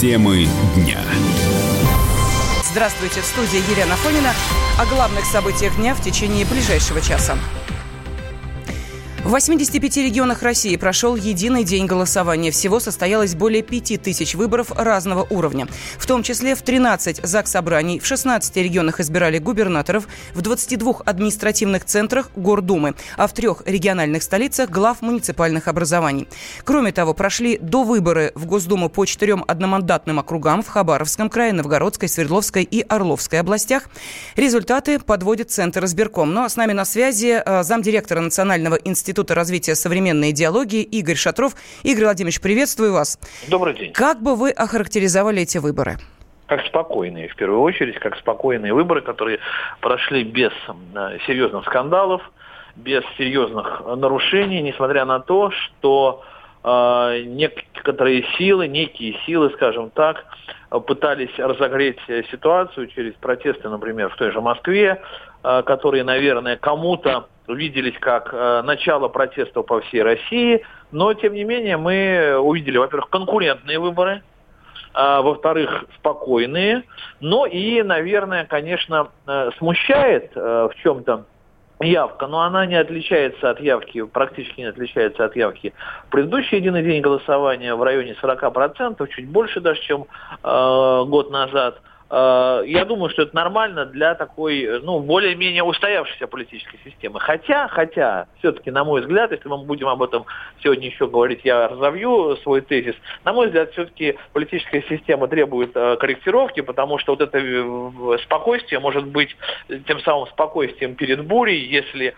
Темы дня. Здравствуйте, в студии Елена Фонина. О главных событиях дня в течение ближайшего часа. В 85 регионах России прошел единый день голосования. Всего состоялось более 5 тысяч выборов разного уровня. В том числе в 13 ЗАГС собраний, в 16 регионах избирали губернаторов, в 22 административных центрах – Гордумы, а в трех региональных столицах – глав муниципальных образований. Кроме того, прошли до выборы в Госдуму по четырем одномандатным округам в Хабаровском крае, Новгородской, Свердловской и Орловской областях. Результаты подводит Центр избирком. Ну а с нами на связи э, замдиректора Национального института Института развития современной идеологии Игорь Шатров. Игорь Владимирович, приветствую вас. Добрый день. Как бы вы охарактеризовали эти выборы? как спокойные, в первую очередь, как спокойные выборы, которые прошли без э, серьезных скандалов, без серьезных нарушений, несмотря на то, что э, некоторые силы, некие силы, скажем так, пытались разогреть ситуацию через протесты, например, в той же Москве, э, которые, наверное, кому-то виделись как э, начало протестов по всей России, но тем не менее мы увидели, во-первых, конкурентные выборы, а, во-вторых, спокойные, но и, наверное, конечно, э, смущает э, в чем-то явка, но она не отличается от явки, практически не отличается от явки. Предыдущий единый день голосования в районе 40%, чуть больше даже, чем э, год назад – я думаю, что это нормально для такой, ну, более-менее устоявшейся политической системы. Хотя, хотя, все-таки, на мой взгляд, если мы будем об этом сегодня еще говорить, я разовью свой тезис, на мой взгляд, все-таки политическая система требует э, корректировки, потому что вот это э, спокойствие может быть тем самым спокойствием перед бурей, если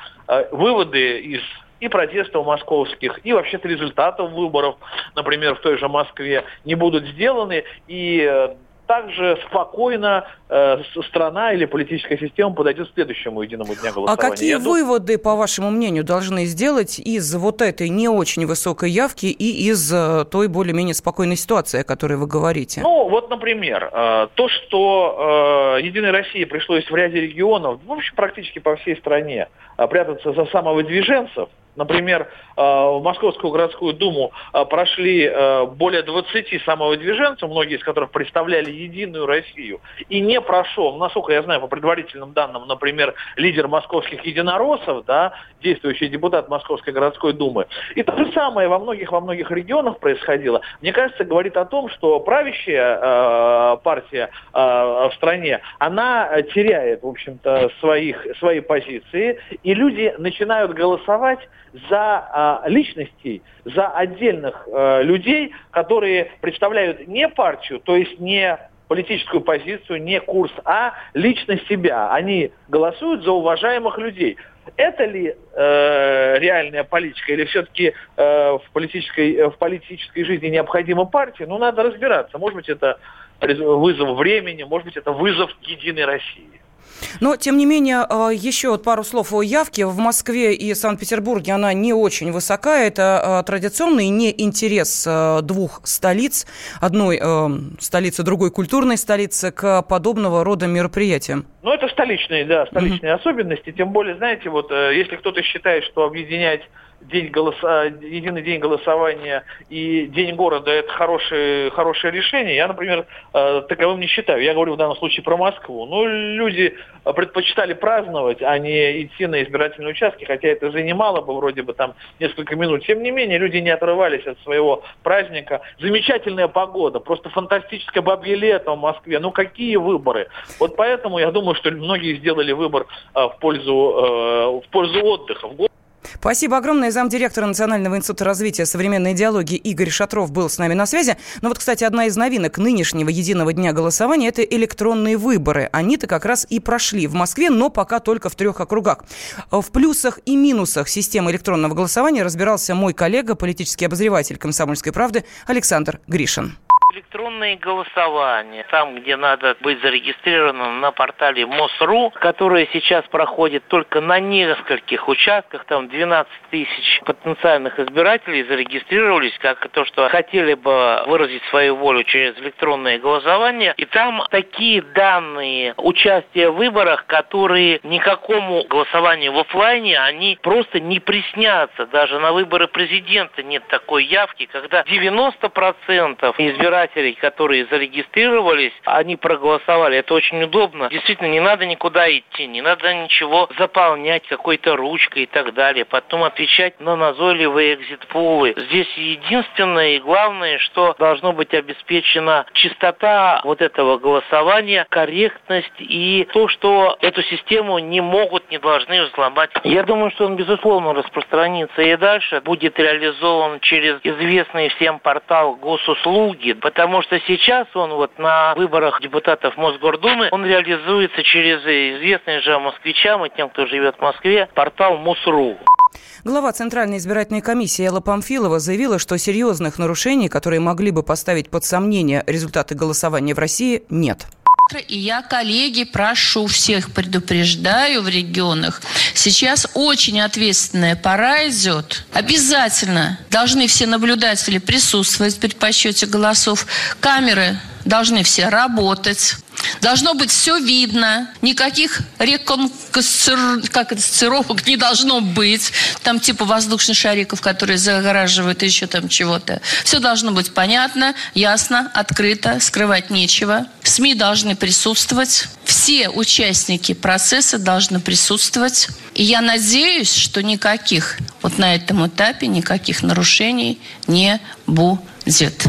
выводы из и протестов московских, и вообще-то результатов выборов, например, в той же Москве, не будут сделаны, и также спокойно э, страна или политическая система подойдет к следующему единому дня голосования. А какие Я выводы, думаю... по вашему мнению, должны сделать из вот этой не очень высокой явки и из э, той более-менее спокойной ситуации, о которой вы говорите? Ну, вот, например, э, то, что э, Единой России пришлось в ряде регионов, в общем, практически по всей стране, э, прятаться за самовыдвиженцев, Например, э, в Московскую городскую думу э, прошли э, более 20 самовыдвиженцев, многие из которых представляли Единую Россию, и не прошел, насколько я знаю, по предварительным данным, например, лидер московских единороссов, да, действующий депутат Московской городской думы. И то же самое во многих во многих регионах происходило. Мне кажется, говорит о том, что правящая партия в стране, она теряет, в общем-то, своих, свои позиции, и люди начинают голосовать за э, личностей, за отдельных э, людей, которые представляют не партию, то есть не политическую позицию, не курс, а лично себя. Они голосуют за уважаемых людей. Это ли э, реальная политика или все-таки э, в, политической, в политической жизни необходима партия? Ну, надо разбираться. Может быть, это вызов времени, может быть, это вызов Единой России. Но, тем не менее, а, еще вот пару слов о явке. В Москве и Санкт-Петербурге она не очень высока. Это а, традиционный не интерес а, двух столиц, одной столицы, другой культурной столицы, к подобного рода мероприятиям. Ну, это столичные, да, столичные mm-hmm. особенности. Тем более, знаете, вот э, если кто-то считает, что объединять день голоса, единый день голосования и день города это хорошее, хорошее решение. Я, например, э, таковым не считаю. Я говорю в данном случае про Москву. Ну, люди предпочитали праздновать, а не идти на избирательные участки, хотя это занимало бы вроде бы там несколько минут. Тем не менее, люди не отрывались от своего праздника. Замечательная погода, просто фантастическое бабье лето в Москве. Ну, какие выборы? Вот поэтому я думаю, что многие сделали выбор э, в пользу, э, в пользу отдыха. В Спасибо огромное. Замдиректора Национального института развития современной идеологии Игорь Шатров был с нами на связи. Но вот, кстати, одна из новинок нынешнего единого дня голосования – это электронные выборы. Они-то как раз и прошли в Москве, но пока только в трех округах. В плюсах и минусах системы электронного голосования разбирался мой коллега, политический обозреватель «Комсомольской правды» Александр Гришин электронные голосования, там, где надо быть зарегистрированным на портале МОСРУ, которое сейчас проходит только на нескольких участках, там 12 тысяч потенциальных избирателей зарегистрировались, как то, что хотели бы выразить свою волю через электронное голосование, и там такие данные участия в выборах, которые никакому голосованию в офлайне, они просто не приснятся. Даже на выборы президента нет такой явки, когда 90% избирателей избирателей, которые зарегистрировались, они проголосовали. Это очень удобно. Действительно, не надо никуда идти, не надо ничего заполнять какой-то ручкой и так далее. Потом отвечать на назойливые экзит-пулы. Здесь единственное и главное, что должно быть обеспечена чистота вот этого голосования, корректность и то, что эту систему не могут, не должны взломать. Я думаю, что он, безусловно, распространится и дальше, будет реализован через известный всем портал госуслуги, потому что сейчас он вот на выборах депутатов Мосгордумы, он реализуется через известный же москвичам и тем, кто живет в Москве, портал МУСРУ. Глава Центральной избирательной комиссии Элла Памфилова заявила, что серьезных нарушений, которые могли бы поставить под сомнение результаты голосования в России, нет. И я, коллеги, прошу всех, предупреждаю в регионах, сейчас очень ответственная пора идет. Обязательно должны все наблюдатели присутствовать при подсчете голосов. Камеры должны все работать. Должно быть все видно, никаких реконсцировок не должно быть. Там типа воздушных шариков, которые загораживают еще там чего-то. Все должно быть понятно, ясно, открыто, скрывать нечего. СМИ должны присутствовать. Все участники процесса должны присутствовать. И я надеюсь, что никаких вот на этом этапе никаких нарушений не будет.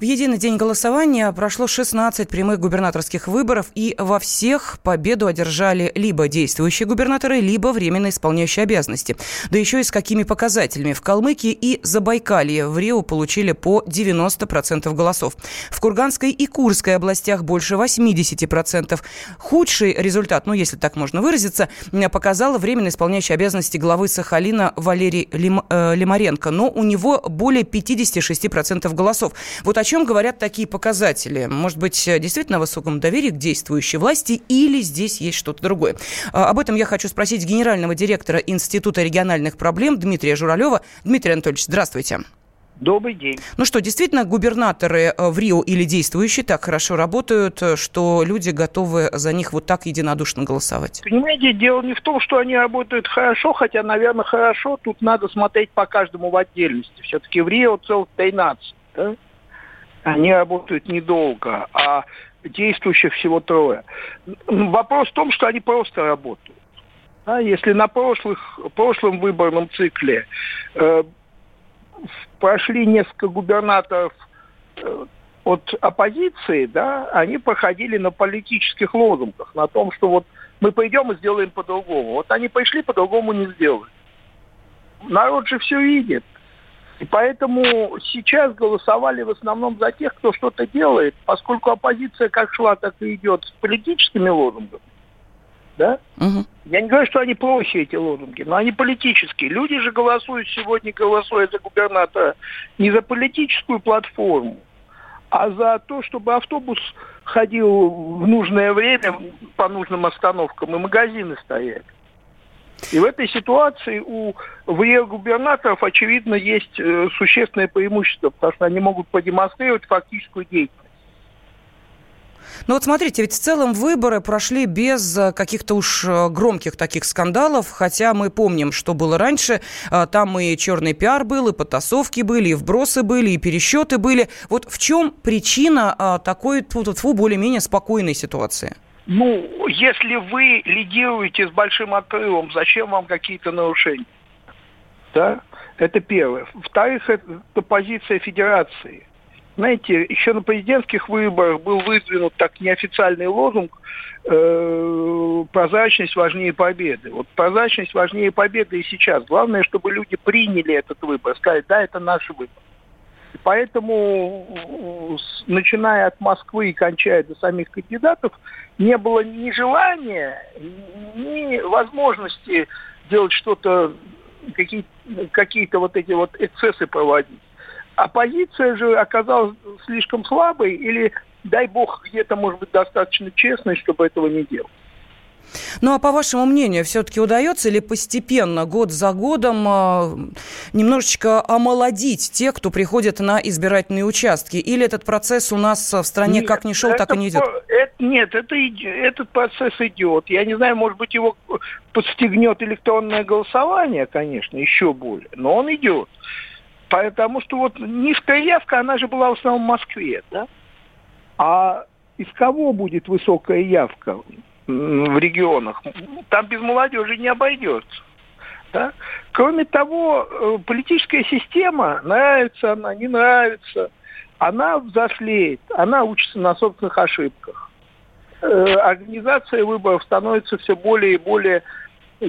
В единый день голосования прошло 16 прямых губернаторских выборов, и во всех победу одержали либо действующие губернаторы, либо временно исполняющие обязанности. Да еще и с какими показателями. В Калмыкии и Забайкалье в Рио получили по 90% голосов. В Курганской и Курской областях больше 80%. Худший результат, ну если так можно выразиться, показала временно исполняющая обязанности главы Сахалина Валерий Лим, э, Лимаренко. Но у него более 56% голосов. Вот о чем говорят такие показатели? Может быть, действительно о высоком доверии к действующей власти или здесь есть что-то другое? А, об этом я хочу спросить генерального директора Института региональных проблем Дмитрия Журалева. Дмитрий Анатольевич, здравствуйте. Добрый день. Ну что, действительно, губернаторы э, в Рио или действующие так хорошо работают, э, что люди готовы за них вот так единодушно голосовать? Понимаете, дело не в том, что они работают хорошо, хотя, наверное, хорошо. Тут надо смотреть по каждому в отдельности. Все-таки в Рио целых 13, да? Они работают недолго, а действующих всего трое. Вопрос в том, что они просто работают. А если на прошлых, прошлом выборном цикле э, прошли несколько губернаторов э, от оппозиции, да, они проходили на политических лозунгах, на том, что вот мы пойдем и сделаем по-другому. Вот они пришли, по-другому не сделали. Народ же все видит. И поэтому сейчас голосовали в основном за тех, кто что-то делает, поскольку оппозиция как шла, так и идет с политическими лозунгами. Да? Угу. Я не говорю, что они плохие, эти лозунги, но они политические. Люди же голосуют сегодня, голосуя за губернатора, не за политическую платформу, а за то, чтобы автобус ходил в нужное время по нужным остановкам и магазины стояли. И в этой ситуации у ВЕ-губернаторов, очевидно, есть э, существенное преимущество, потому что они могут продемонстрировать фактическую деятельность. Ну вот смотрите, ведь в целом выборы прошли без э, каких-то уж э, громких таких скандалов, хотя мы помним, что было раньше. Там и черный пиар был, и потасовки были, и вбросы были, и пересчеты были. Вот в чем причина такой, тьфу более-менее спокойной ситуации? Ну, если вы лидируете с большим отрывом, зачем вам какие-то нарушения? Да? Это первое. Во-вторых, это позиция федерации. Знаете, еще на президентских выборах был выдвинут так неофициальный лозунг э, «Прозрачность важнее победы». Вот прозрачность важнее победы и сейчас. Главное, чтобы люди приняли этот выбор, сказали, да, это наш выбор. Поэтому, начиная от Москвы и кончая до самих кандидатов, не было ни желания, ни возможности делать что-то, какие, какие-то вот эти вот эксцессы проводить. Оппозиция же оказалась слишком слабой или, дай бог, где-то, может быть, достаточно честной, чтобы этого не делать. Ну а по вашему мнению, все-таки удается ли постепенно, год за годом, а, немножечко омолодить тех, кто приходит на избирательные участки? Или этот процесс у нас в стране нет, как не шел, так и не идет? Это, нет, это, этот процесс идет. Я не знаю, может быть, его подстегнет электронное голосование, конечно, еще более, но он идет. Потому что вот низкая явка, она же была в основном в Москве, да? А из кого будет высокая явка в регионах? Там без молодежи не обойдется. Да? Кроме того, э, политическая система, нравится она, не нравится, она взрослеет, она учится на собственных ошибках. Э, организация выборов становится все более и более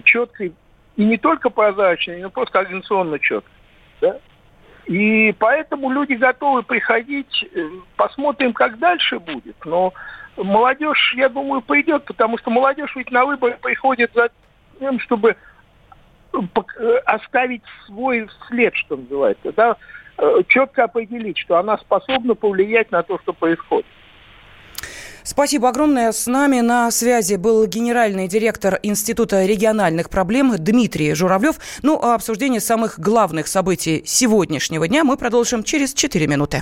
четкой, и не только прозрачной, но просто организационно четкой. Да? И поэтому люди готовы приходить, э, посмотрим, как дальше будет. Но молодежь, я думаю, пойдет, потому что молодежь ведь на выборы приходит за тем, чтобы э, оставить свой след, что называется, да, э, четко определить, что она способна повлиять на то, что происходит. Спасибо огромное. С нами на связи был генеральный директор Института региональных проблем Дмитрий Журавлев. Ну, а обсуждение самых главных событий сегодняшнего дня мы продолжим через 4 минуты.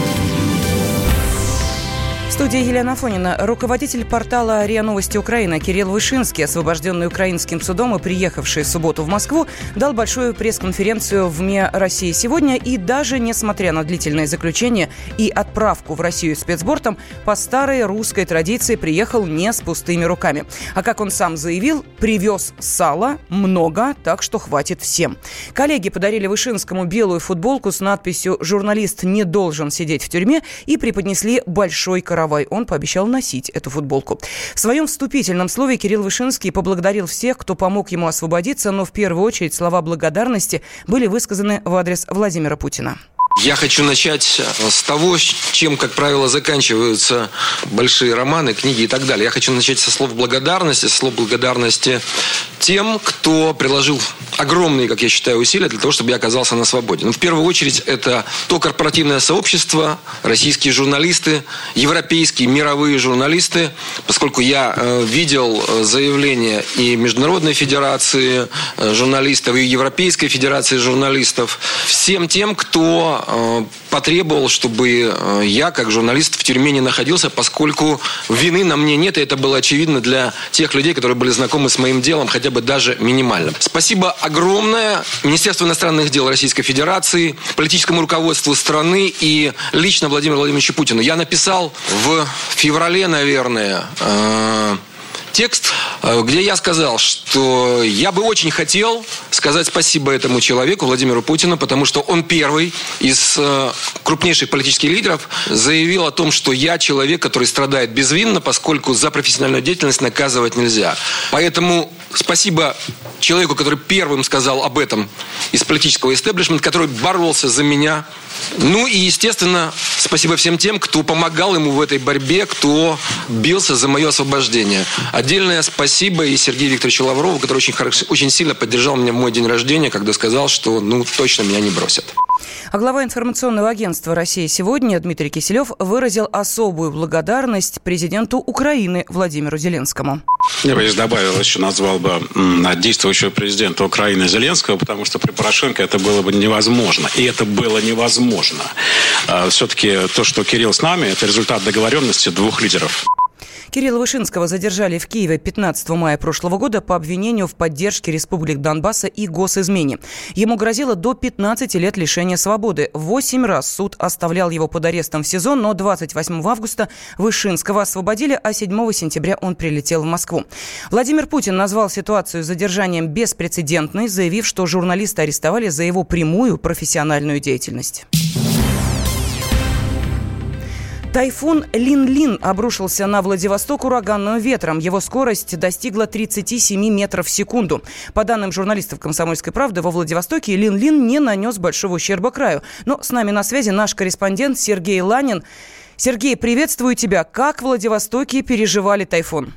студии Елена Фонина. Руководитель портала РИА Новости Украины Кирилл Вышинский, освобожденный украинским судом и приехавший в субботу в Москву, дал большую пресс-конференцию в МИА России сегодня и даже несмотря на длительное заключение и отправку в Россию спецбортом, по старой русской традиции приехал не с пустыми руками. А как он сам заявил, привез сала много, так что хватит всем. Коллеги подарили Вышинскому белую футболку с надписью «Журналист не должен сидеть в тюрьме» и преподнесли большой караван Каравай, он пообещал носить эту футболку. В своем вступительном слове Кирилл Вышинский поблагодарил всех, кто помог ему освободиться, но в первую очередь слова благодарности были высказаны в адрес Владимира Путина. Я хочу начать э, с того, чем, как правило, заканчиваются большие романы, книги и так далее. Я хочу начать со слов благодарности, со слов благодарности тем, кто приложил огромные, как я считаю, усилия для того, чтобы я оказался на свободе. Ну, в первую очередь, это то корпоративное сообщество, российские журналисты, европейские, мировые журналисты, поскольку я э, видел э, заявления и Международной Федерации журналистов, и Европейской Федерации журналистов, всем тем, кто потребовал, чтобы э, я, как журналист, в тюрьме не находился, поскольку вины на мне нет, и это было очевидно для тех людей, которые были знакомы с моим делом, хотя бы даже минимально. Спасибо огромное Министерству иностранных дел Российской Федерации, политическому руководству страны и лично Владимиру Владимировичу Путину. Я написал в феврале, наверное, э текст, э, где я сказал, что я бы очень хотел сказать спасибо этому человеку, Владимиру Путину, потому что он первый из э, крупнейших политических лидеров заявил о том, что я человек, который страдает безвинно, поскольку за профессиональную деятельность наказывать нельзя. Поэтому спасибо человеку, который первым сказал об этом из политического истеблишмента, который боролся за меня. Ну и, естественно, спасибо всем тем, кто помогал ему в этой борьбе, кто бился за мое освобождение. Отдельное спасибо и Сергею Викторовичу Лаврову, который очень, хорошо, очень сильно поддержал меня в мой день рождения, когда сказал, что ну точно меня не бросят. А глава информационного агентства России сегодня Дмитрий Киселев выразил особую благодарность президенту Украины Владимиру Зеленскому. Я бы здесь добавил, еще назвал бы действующего президента Украины Зеленского, потому что при Порошенко это было бы невозможно. И это было невозможно. А, Все-таки то, что Кирилл с нами, это результат договоренности двух лидеров. Кирилла Вышинского задержали в Киеве 15 мая прошлого года по обвинению в поддержке республик Донбасса и госизмене. Ему грозило до 15 лет лишения свободы. Восемь раз суд оставлял его под арестом в СИЗО, но 28 августа Вышинского освободили, а 7 сентября он прилетел в Москву. Владимир Путин назвал ситуацию с задержанием беспрецедентной, заявив, что журналиста арестовали за его прямую профессиональную деятельность. Тайфун Лин-Лин обрушился на Владивосток ураганным ветром. Его скорость достигла 37 метров в секунду. По данным журналистов «Комсомольской правды», во Владивостоке Лин-Лин не нанес большого ущерба краю. Но с нами на связи наш корреспондент Сергей Ланин. Сергей, приветствую тебя. Как в Владивостоке переживали тайфун?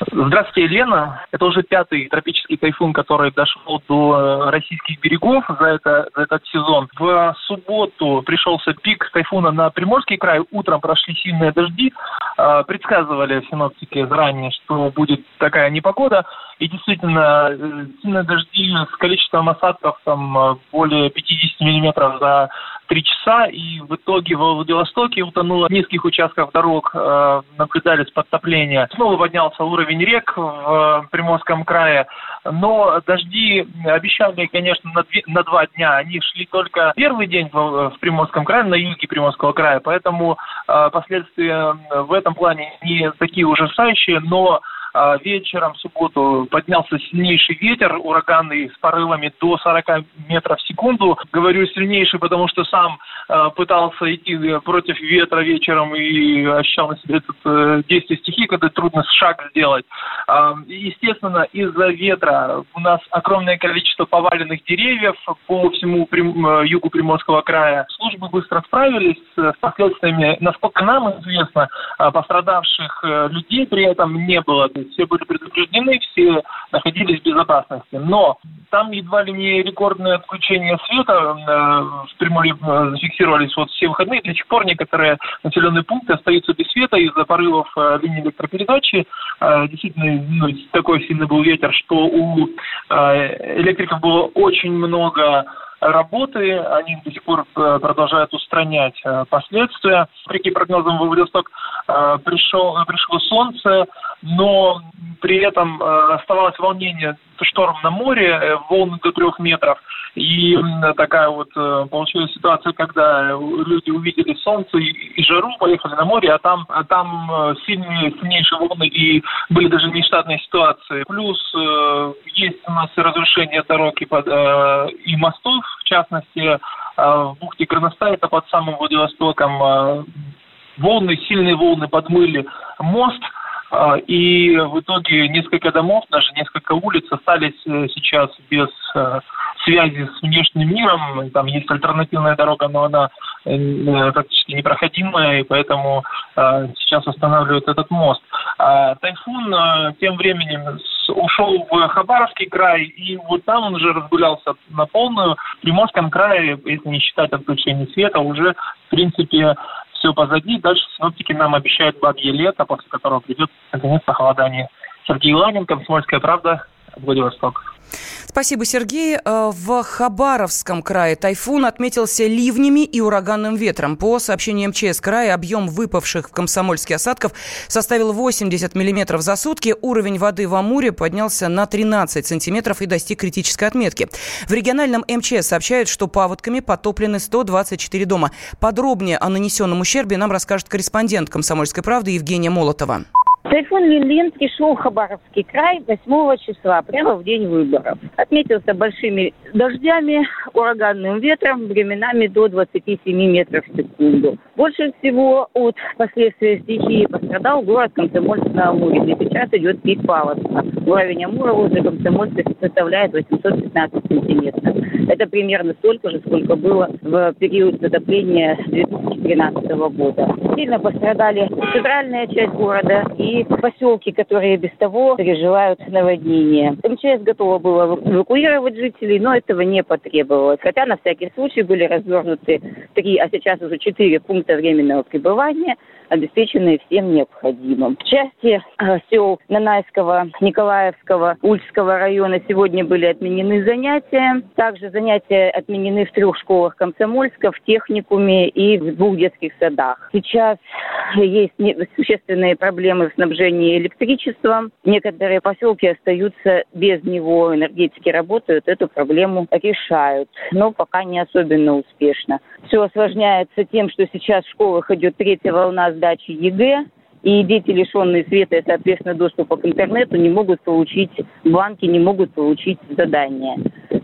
Здравствуйте, Елена. Это уже пятый тропический тайфун, который дошел до э, российских берегов за, это, за этот сезон. В субботу пришелся пик тайфуна на Приморский край. Утром прошли сильные дожди. Э, предсказывали синоптики заранее, что будет такая непогода. И действительно, э, сильные дожди с количеством осадков там более 50 миллиметров за три часа, и в итоге во Владивостоке утонуло нескольких участках дорог, э, наблюдались подтопления. Снова поднялся уровень рек в Приморском крае, но дожди обещали, конечно, на, две, на два дня. Они шли только первый день в, в Приморском крае, на юге Приморского края, поэтому э, последствия в этом плане не такие ужасающие, но а, вечером в субботу поднялся сильнейший ветер ураганный с порывами до 40 метров в секунду. Говорю сильнейший, потому что сам пытался идти против ветра вечером и ощущал на себе это э, действие стихии, когда трудно шаг сделать. Естественно, из-за ветра у нас огромное количество поваленных деревьев по всему э, югу Приморского края. Службы быстро справились с последствиями. Насколько нам известно, пострадавших э, людей при этом не было все были предупреждены, все находились в безопасности. Но там едва ли не рекордное отключение света э, в Приморье э, зафиксировались вот все выходные. До сих пор некоторые населенные пункты остаются без света из-за порывов э, линии электропередачи. Действительно, ну, такой сильный был ветер, что у электриков было очень много работы, они до сих пор продолжают устранять последствия. Вопреки прогнозам в Владивосток пришел, пришло солнце, но при этом э, оставалось волнение шторм на море, э, волны до трех метров. И такая вот э, получилась ситуация, когда люди увидели солнце и жару, поехали на море, а там, а там сильные, сильнейшие волны и были даже нештатные ситуации. Плюс есть у нас разрушение дорог и, под, и мостов, в частности, в бухте Горностай, это под самым Владивостоком, волны, сильные волны подмыли мост – и в итоге несколько домов, даже несколько улиц остались э, сейчас без э, связи с внешним миром. Там есть альтернативная дорога, но она э, практически непроходимая, и поэтому сейчас останавливают этот мост. А тайфун тем временем ушел в Хабаровский край, и вот там он уже разгулялся на полную. В Приморском крае, если не считать отключение света, уже, в принципе, все позади. Дальше синоптики нам обещают бабье лето, после которого придет наконец похолодание. Сергей Ланин, Комсомольская правда, Владивосток. Спасибо, Сергей. Э, в Хабаровском крае тайфун отметился ливнями и ураганным ветром. По сообщениям МЧС края, объем выпавших в Комсомольске осадков составил 80 миллиметров за сутки. Уровень воды в Амуре поднялся на 13 сантиметров и достиг критической отметки. В региональном МЧС сообщают, что паводками потоплены 124 дома. Подробнее о нанесенном ущербе нам расскажет корреспондент «Комсомольской правды» Евгения Молотова. Тайфун Лилин пришел в Хабаровский край 8 числа, прямо в день выборов. Отметился большими дождями, ураганным ветром, временами до 27 метров в секунду. Больше всего от последствий стихии пострадал город Комсомольск на Амуре, где сейчас идет пик паводка. Уровень Амура возле Комсомольска составляет 815 сантиметров. Это примерно столько же, сколько было в период затопления 2013 года. Сильно пострадали центральная часть города и поселки, которые без того переживают наводнение. МЧС готова была эвакуировать жителей, но этого не потребовалось. Хотя на всякий случай были развернуты три, а сейчас уже четыре пункта временного пребывания – обеспечены всем необходимым. В части э, сел Нанайского, Николаевского, Ульского района сегодня были отменены занятия. Также занятия отменены в трех школах Комсомольска, в техникуме и в двух детских садах. Сейчас есть существенные проблемы в снабжении электричеством. Некоторые поселки остаются без него. Энергетики работают, эту проблему решают, но пока не особенно успешно. Все осложняется тем, что сейчас в школах идет третья волна сдачи ЕГЭ, и дети, лишенные света и, соответственно, доступа к интернету, не могут получить бланки, не могут получить задания.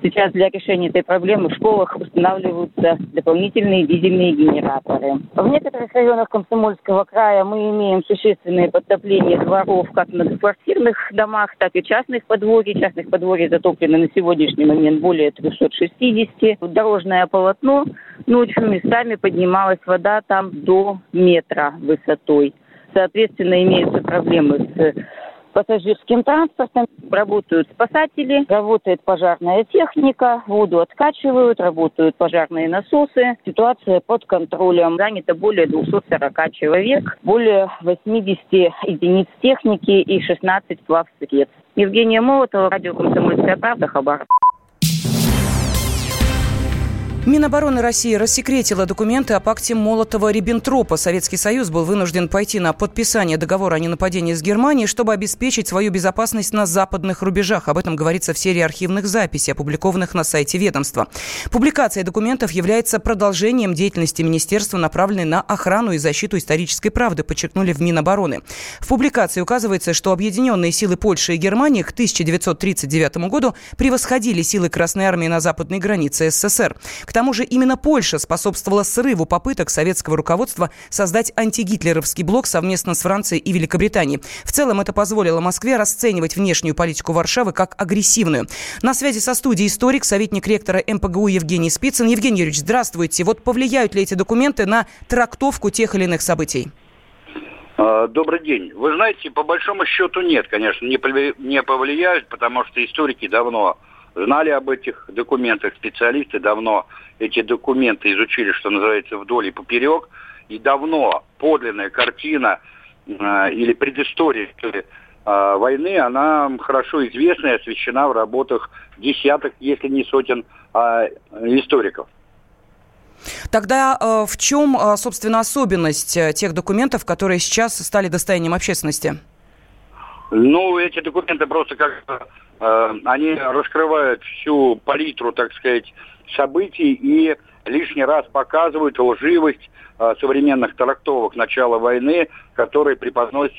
Сейчас для решения этой проблемы в школах устанавливаются дополнительные дизельные генераторы. В некоторых районах Комсомольского края мы имеем существенные подтопления дворов как многоквартирных домах, так и частных подворий. Частных подворий затоплено на сегодняшний момент более 360. Дорожное полотно ночью местами поднималась вода там до метра высотой. Соответственно, имеются проблемы с пассажирским транспортом. Работают спасатели, работает пожарная техника, воду откачивают, работают пожарные насосы. Ситуация под контролем. Занято более 240 человек, более 80 единиц техники и 16 плавсредств. Евгения Молотова, радио «Комсомольская правда», Хабаровск. Минобороны России рассекретила документы о пакте Молотова-Риббентропа. Советский Союз был вынужден пойти на подписание договора о ненападении с Германией, чтобы обеспечить свою безопасность на западных рубежах. Об этом говорится в серии архивных записей, опубликованных на сайте ведомства. Публикация документов является продолжением деятельности министерства, направленной на охрану и защиту исторической правды, подчеркнули в Минобороны. В публикации указывается, что объединенные силы Польши и Германии к 1939 году превосходили силы Красной Армии на западной границе СССР. К тому же именно Польша способствовала срыву попыток советского руководства создать антигитлеровский блок совместно с Францией и Великобританией. В целом это позволило Москве расценивать внешнюю политику Варшавы как агрессивную. На связи со студией историк, советник ректора МПГУ Евгений Спицын. Евгений Юрьевич, здравствуйте. Вот повлияют ли эти документы на трактовку тех или иных событий? А, добрый день. Вы знаете, по большому счету нет, конечно, не повлияют, потому что историки давно знали об этих документах, специалисты давно эти документы изучили, что называется, вдоль и поперек, и давно подлинная картина э, или предыстория э, войны, она хорошо известна и освещена в работах десяток, если не сотен э, историков. Тогда э, в чем, э, собственно, особенность э, тех документов, которые сейчас стали достоянием общественности? Ну, эти документы просто как Э, они раскрывают всю палитру, так сказать, событий и лишний раз показывают лживость э, современных трактовок начала войны, которые преподносят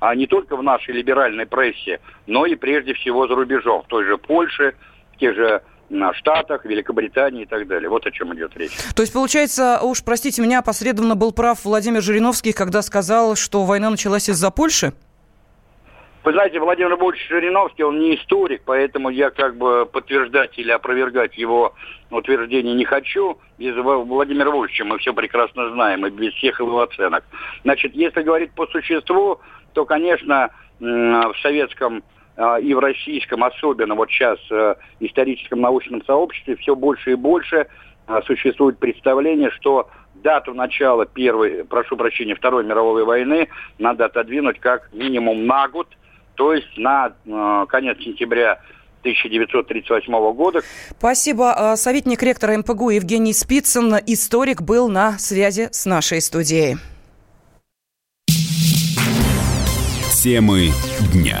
а не только в нашей либеральной прессе, но и прежде всего за рубежом, в той же Польше, в тех же на Штатах, Великобритании и так далее. Вот о чем идет речь. То есть, получается, уж простите меня, посредственно был прав Владимир Жириновский, когда сказал, что война началась из-за Польши? Вы знаете, Владимир Львович Жириновский, он не историк, поэтому я как бы подтверждать или опровергать его утверждение не хочу. Без Владимира Львовича мы все прекрасно знаем, и без всех его оценок. Значит, если говорить по существу, то, конечно, в советском а, и в российском, особенно вот сейчас э, историческом научном сообществе, все больше и больше а, существует представление, что дату начала первой, прошу прощения, Второй мировой войны надо отодвинуть как минимум на год – то есть на э, конец сентября 1938 года. Спасибо. Э, советник ректора МПГУ Евгений Спицын, историк, был на связи с нашей студией. Темы дня.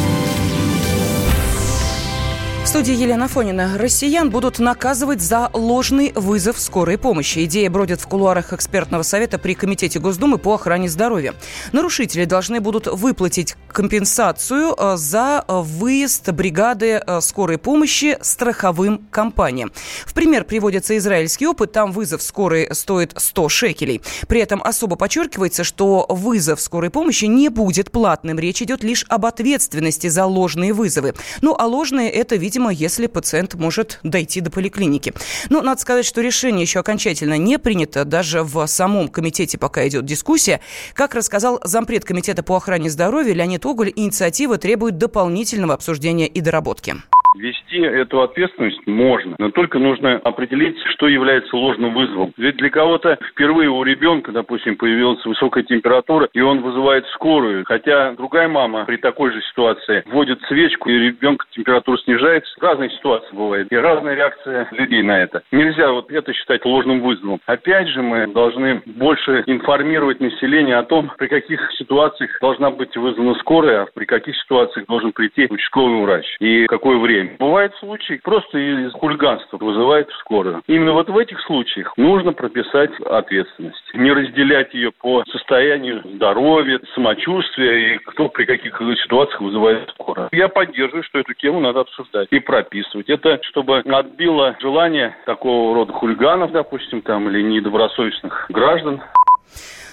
студии Елена Фонина. Россиян будут наказывать за ложный вызов скорой помощи. Идея бродит в кулуарах экспертного совета при Комитете Госдумы по охране здоровья. Нарушители должны будут выплатить компенсацию э, за э, выезд бригады э, скорой помощи страховым компаниям. В пример приводится израильский опыт. Там вызов скорой стоит 100 шекелей. При этом особо подчеркивается, что вызов скорой помощи не будет платным. Речь идет лишь об ответственности за ложные вызовы. Ну, а ложные это, видимо, видимо, если пациент может дойти до поликлиники. Но надо сказать, что решение еще окончательно не принято. Даже в самом комитете пока идет дискуссия. Как рассказал зампред комитета по охране здоровья Леонид Оголь, инициатива требует дополнительного обсуждения и доработки. Вести эту ответственность можно, но только нужно определить, что является ложным вызовом. Ведь для кого-то впервые у ребенка, допустим, появилась высокая температура, и он вызывает скорую, хотя другая мама при такой же ситуации вводит свечку, и ребенка температура снижается. Разные ситуации бывают, и разная реакция людей на это. Нельзя вот это считать ложным вызовом. Опять же, мы должны больше информировать население о том, при каких ситуациях должна быть вызвана скорая, а при каких ситуациях должен прийти участковый врач и какое время время. Бывают случаи, просто из хулиганства вызывает скорую. Именно вот в этих случаях нужно прописать ответственность. Не разделять ее по состоянию здоровья, самочувствия и кто при каких ситуациях вызывает скорую. Я поддерживаю, что эту тему надо обсуждать и прописывать. Это чтобы отбило желание такого рода хулиганов, допустим, там, или недобросовестных граждан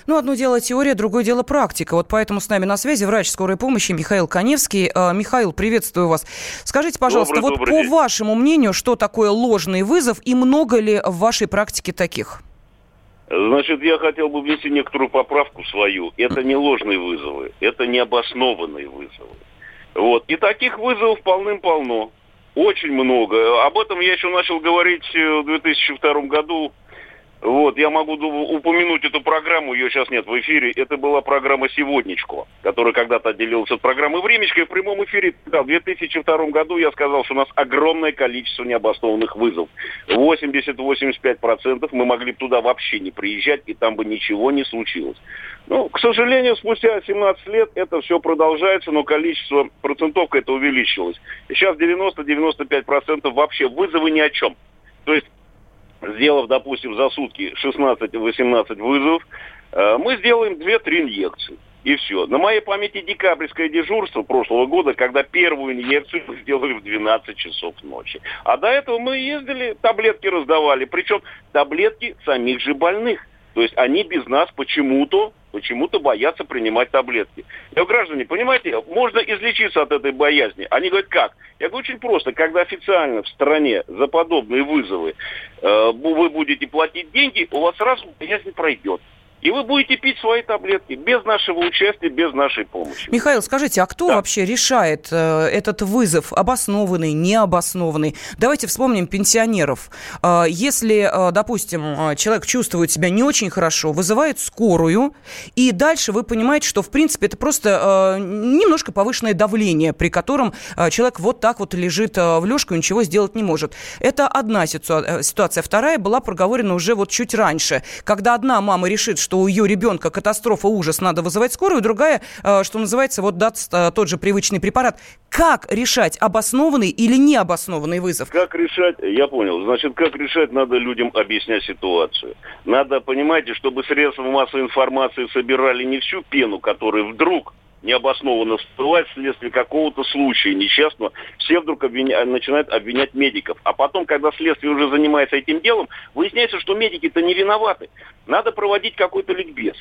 ну, одно дело теория, другое дело практика. Вот поэтому с нами на связи врач скорой помощи Михаил Коневский. Э, Михаил, приветствую вас. Скажите, пожалуйста, добрый, вот добрый по день. вашему мнению, что такое ложный вызов и много ли в вашей практике таких? Значит, я хотел бы внести некоторую поправку свою. Это не ложные вызовы, это необоснованные вызовы. Вот. И таких вызовов полным-полно. Очень много. Об этом я еще начал говорить в 2002 году вот, я могу упомянуть эту программу, ее сейчас нет в эфире. Это была программа «Сегоднячко», которая когда-то отделилась от программы «Времечко». И в прямом эфире да, в 2002 году я сказал, что у нас огромное количество необоснованных вызовов. 80-85% мы могли бы туда вообще не приезжать, и там бы ничего не случилось. Ну, к сожалению, спустя 17 лет это все продолжается, но количество процентовка это увеличилось. И сейчас 90-95% вообще вызовы ни о чем. То есть сделав, допустим, за сутки 16-18 вызовов, э, мы сделаем 2-3 инъекции. И все. На моей памяти декабрьское дежурство прошлого года, когда первую инъекцию мы сделали в 12 часов ночи. А до этого мы ездили, таблетки раздавали. Причем таблетки самих же больных. То есть они без нас почему-то почему-то боятся принимать таблетки. Я говорю, граждане, понимаете, можно излечиться от этой боязни. Они говорят, как? Я говорю, очень просто. Когда официально в стране за подобные вызовы э, вы будете платить деньги, у вас сразу боязнь пройдет. И вы будете пить свои таблетки без нашего участия, без нашей помощи. Михаил, скажите, а кто да. вообще решает э, этот вызов, обоснованный, необоснованный? Давайте вспомним пенсионеров. Э, если, э, допустим, э, человек чувствует себя не очень хорошо, вызывает скорую, и дальше вы понимаете, что, в принципе, это просто э, немножко повышенное давление, при котором э, человек вот так вот лежит э, в лёжку и ничего сделать не может. Это одна э, ситуация. Вторая была проговорена уже вот чуть раньше, когда одна мама решит, что у ее ребенка катастрофа, ужас, надо вызывать скорую, другая, э, что называется, вот даст э, тот же привычный препарат. Как решать, обоснованный или необоснованный вызов? Как решать, я понял. Значит, как решать, надо людям объяснять ситуацию. Надо, понимаете, чтобы средства массовой информации собирали не всю пену, которая вдруг необоснованно всплывает вследствие какого-то случая несчастного, все вдруг обвиня... начинают обвинять медиков. А потом, когда следствие уже занимается этим делом, выясняется, что медики-то не виноваты. Надо проводить какой-то ликбез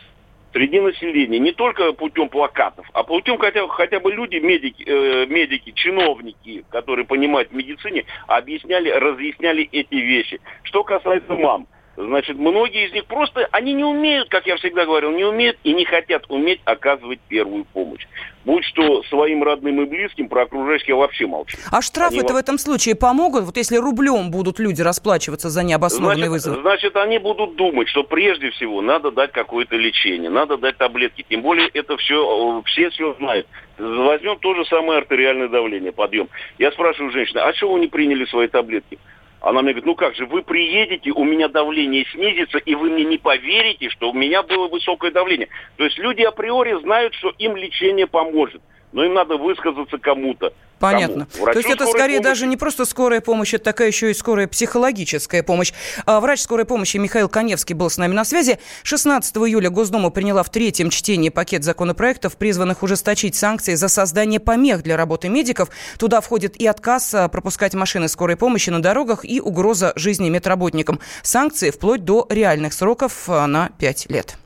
среди населения, не только путем плакатов, а путем хотя, хотя бы люди, медики, э, медики, чиновники, которые понимают в медицине, объясняли, разъясняли эти вещи. Что касается мам, Значит, многие из них просто, они не умеют, как я всегда говорил, не умеют и не хотят уметь оказывать первую помощь. Будь что своим родным и близким, про окружающих я вообще молчу. А штрафы-то в этом случае помогут? Вот если рублем будут люди расплачиваться за необоснованный значит, вызов? Значит, они будут думать, что прежде всего надо дать какое-то лечение, надо дать таблетки. Тем более это все, все все знают. Возьмем то же самое артериальное давление, подъем. Я спрашиваю женщины, а что вы не приняли свои таблетки? Она мне говорит, ну как же, вы приедете, у меня давление снизится, и вы мне не поверите, что у меня было высокое давление. То есть люди априори знают, что им лечение поможет но им надо высказаться кому-то. Понятно. Кому? То есть это скорее помощи. даже не просто скорая помощь, это такая еще и скорая психологическая помощь. А врач скорой помощи Михаил Коневский был с нами на связи. 16 июля Госдума приняла в третьем чтении пакет законопроектов, призванных ужесточить санкции за создание помех для работы медиков. Туда входит и отказ а, пропускать машины скорой помощи на дорогах и угроза жизни медработникам. Санкции вплоть до реальных сроков а, на 5 лет.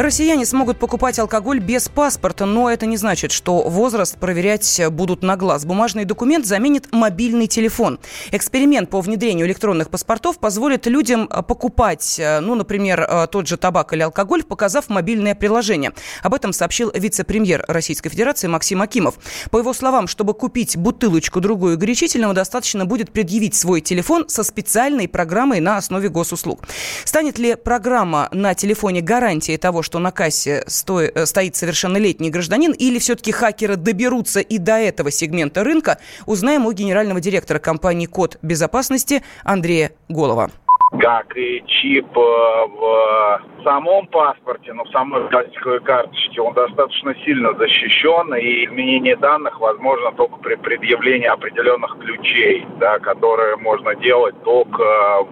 Россияне смогут покупать алкоголь без паспорта, но это не значит, что возраст проверять будут на глаз. Бумажный документ заменит мобильный телефон. Эксперимент по внедрению электронных паспортов позволит людям э, покупать, э, ну, например, э, тот же табак или алкоголь, показав мобильное приложение. Об этом сообщил вице-премьер Российской Федерации Максим Акимов. По его словам, чтобы купить бутылочку другую горячительного, достаточно будет предъявить свой телефон со специальной программой на основе госуслуг. Станет ли программа на телефоне гарантией того, что на кассе сто... Э, стоит совершеннолетний гражданин, или все-таки хакеры доберутся и до этого сегмента рынка, узнаем у генерального директора компании «Код безопасности» Андрея Голова. Как и чип э, в самом паспорте, но в самой пластиковой карточке, он достаточно сильно защищен, и изменение данных возможно только при предъявлении определенных ключей, да, которые можно делать только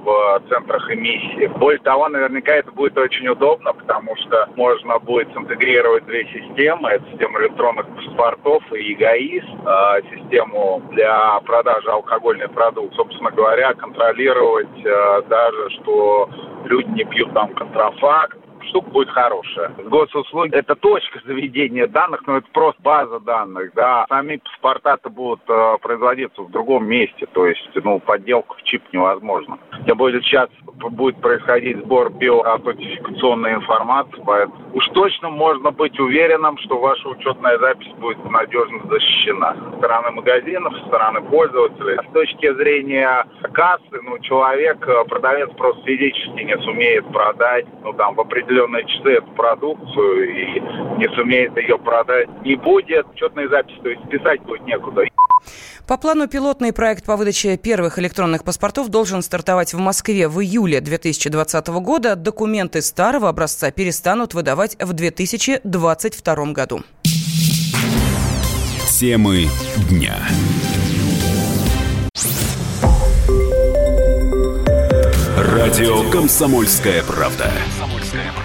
в центрах эмиссии. Более того, наверняка это будет очень удобно, потому что можно будет интегрировать две системы. Это система электронных паспортов и ЕГАИС, э, систему для продажи алкогольной продукции. Собственно говоря, контролировать э, даже, что люди не пьют там контрафакт, штука будет хорошая. Госуслуги – это точка заведения данных, но это просто база данных, да. Сами паспорта-то будут э, производиться в другом месте, то есть, ну, подделку в чип невозможно. Тем более сейчас будет происходить сбор биоаутентификационной информации, поэтому уж точно можно быть уверенным, что ваша учетная запись будет надежно защищена. Со стороны магазинов, со стороны пользователей. С точки зрения кассы, ну, человек, э, продавец просто физически не сумеет продать, ну, там, в определенные часы эту продукцию и не сумеет ее продать. Не будет учетной записи, то есть писать будет некуда. По плану пилотный проект по выдаче первых электронных паспортов должен стартовать в Москве в июле 2020 года. Документы старого образца перестанут выдавать в 2022 году. Темы дня. Радио «Комсомольская правда».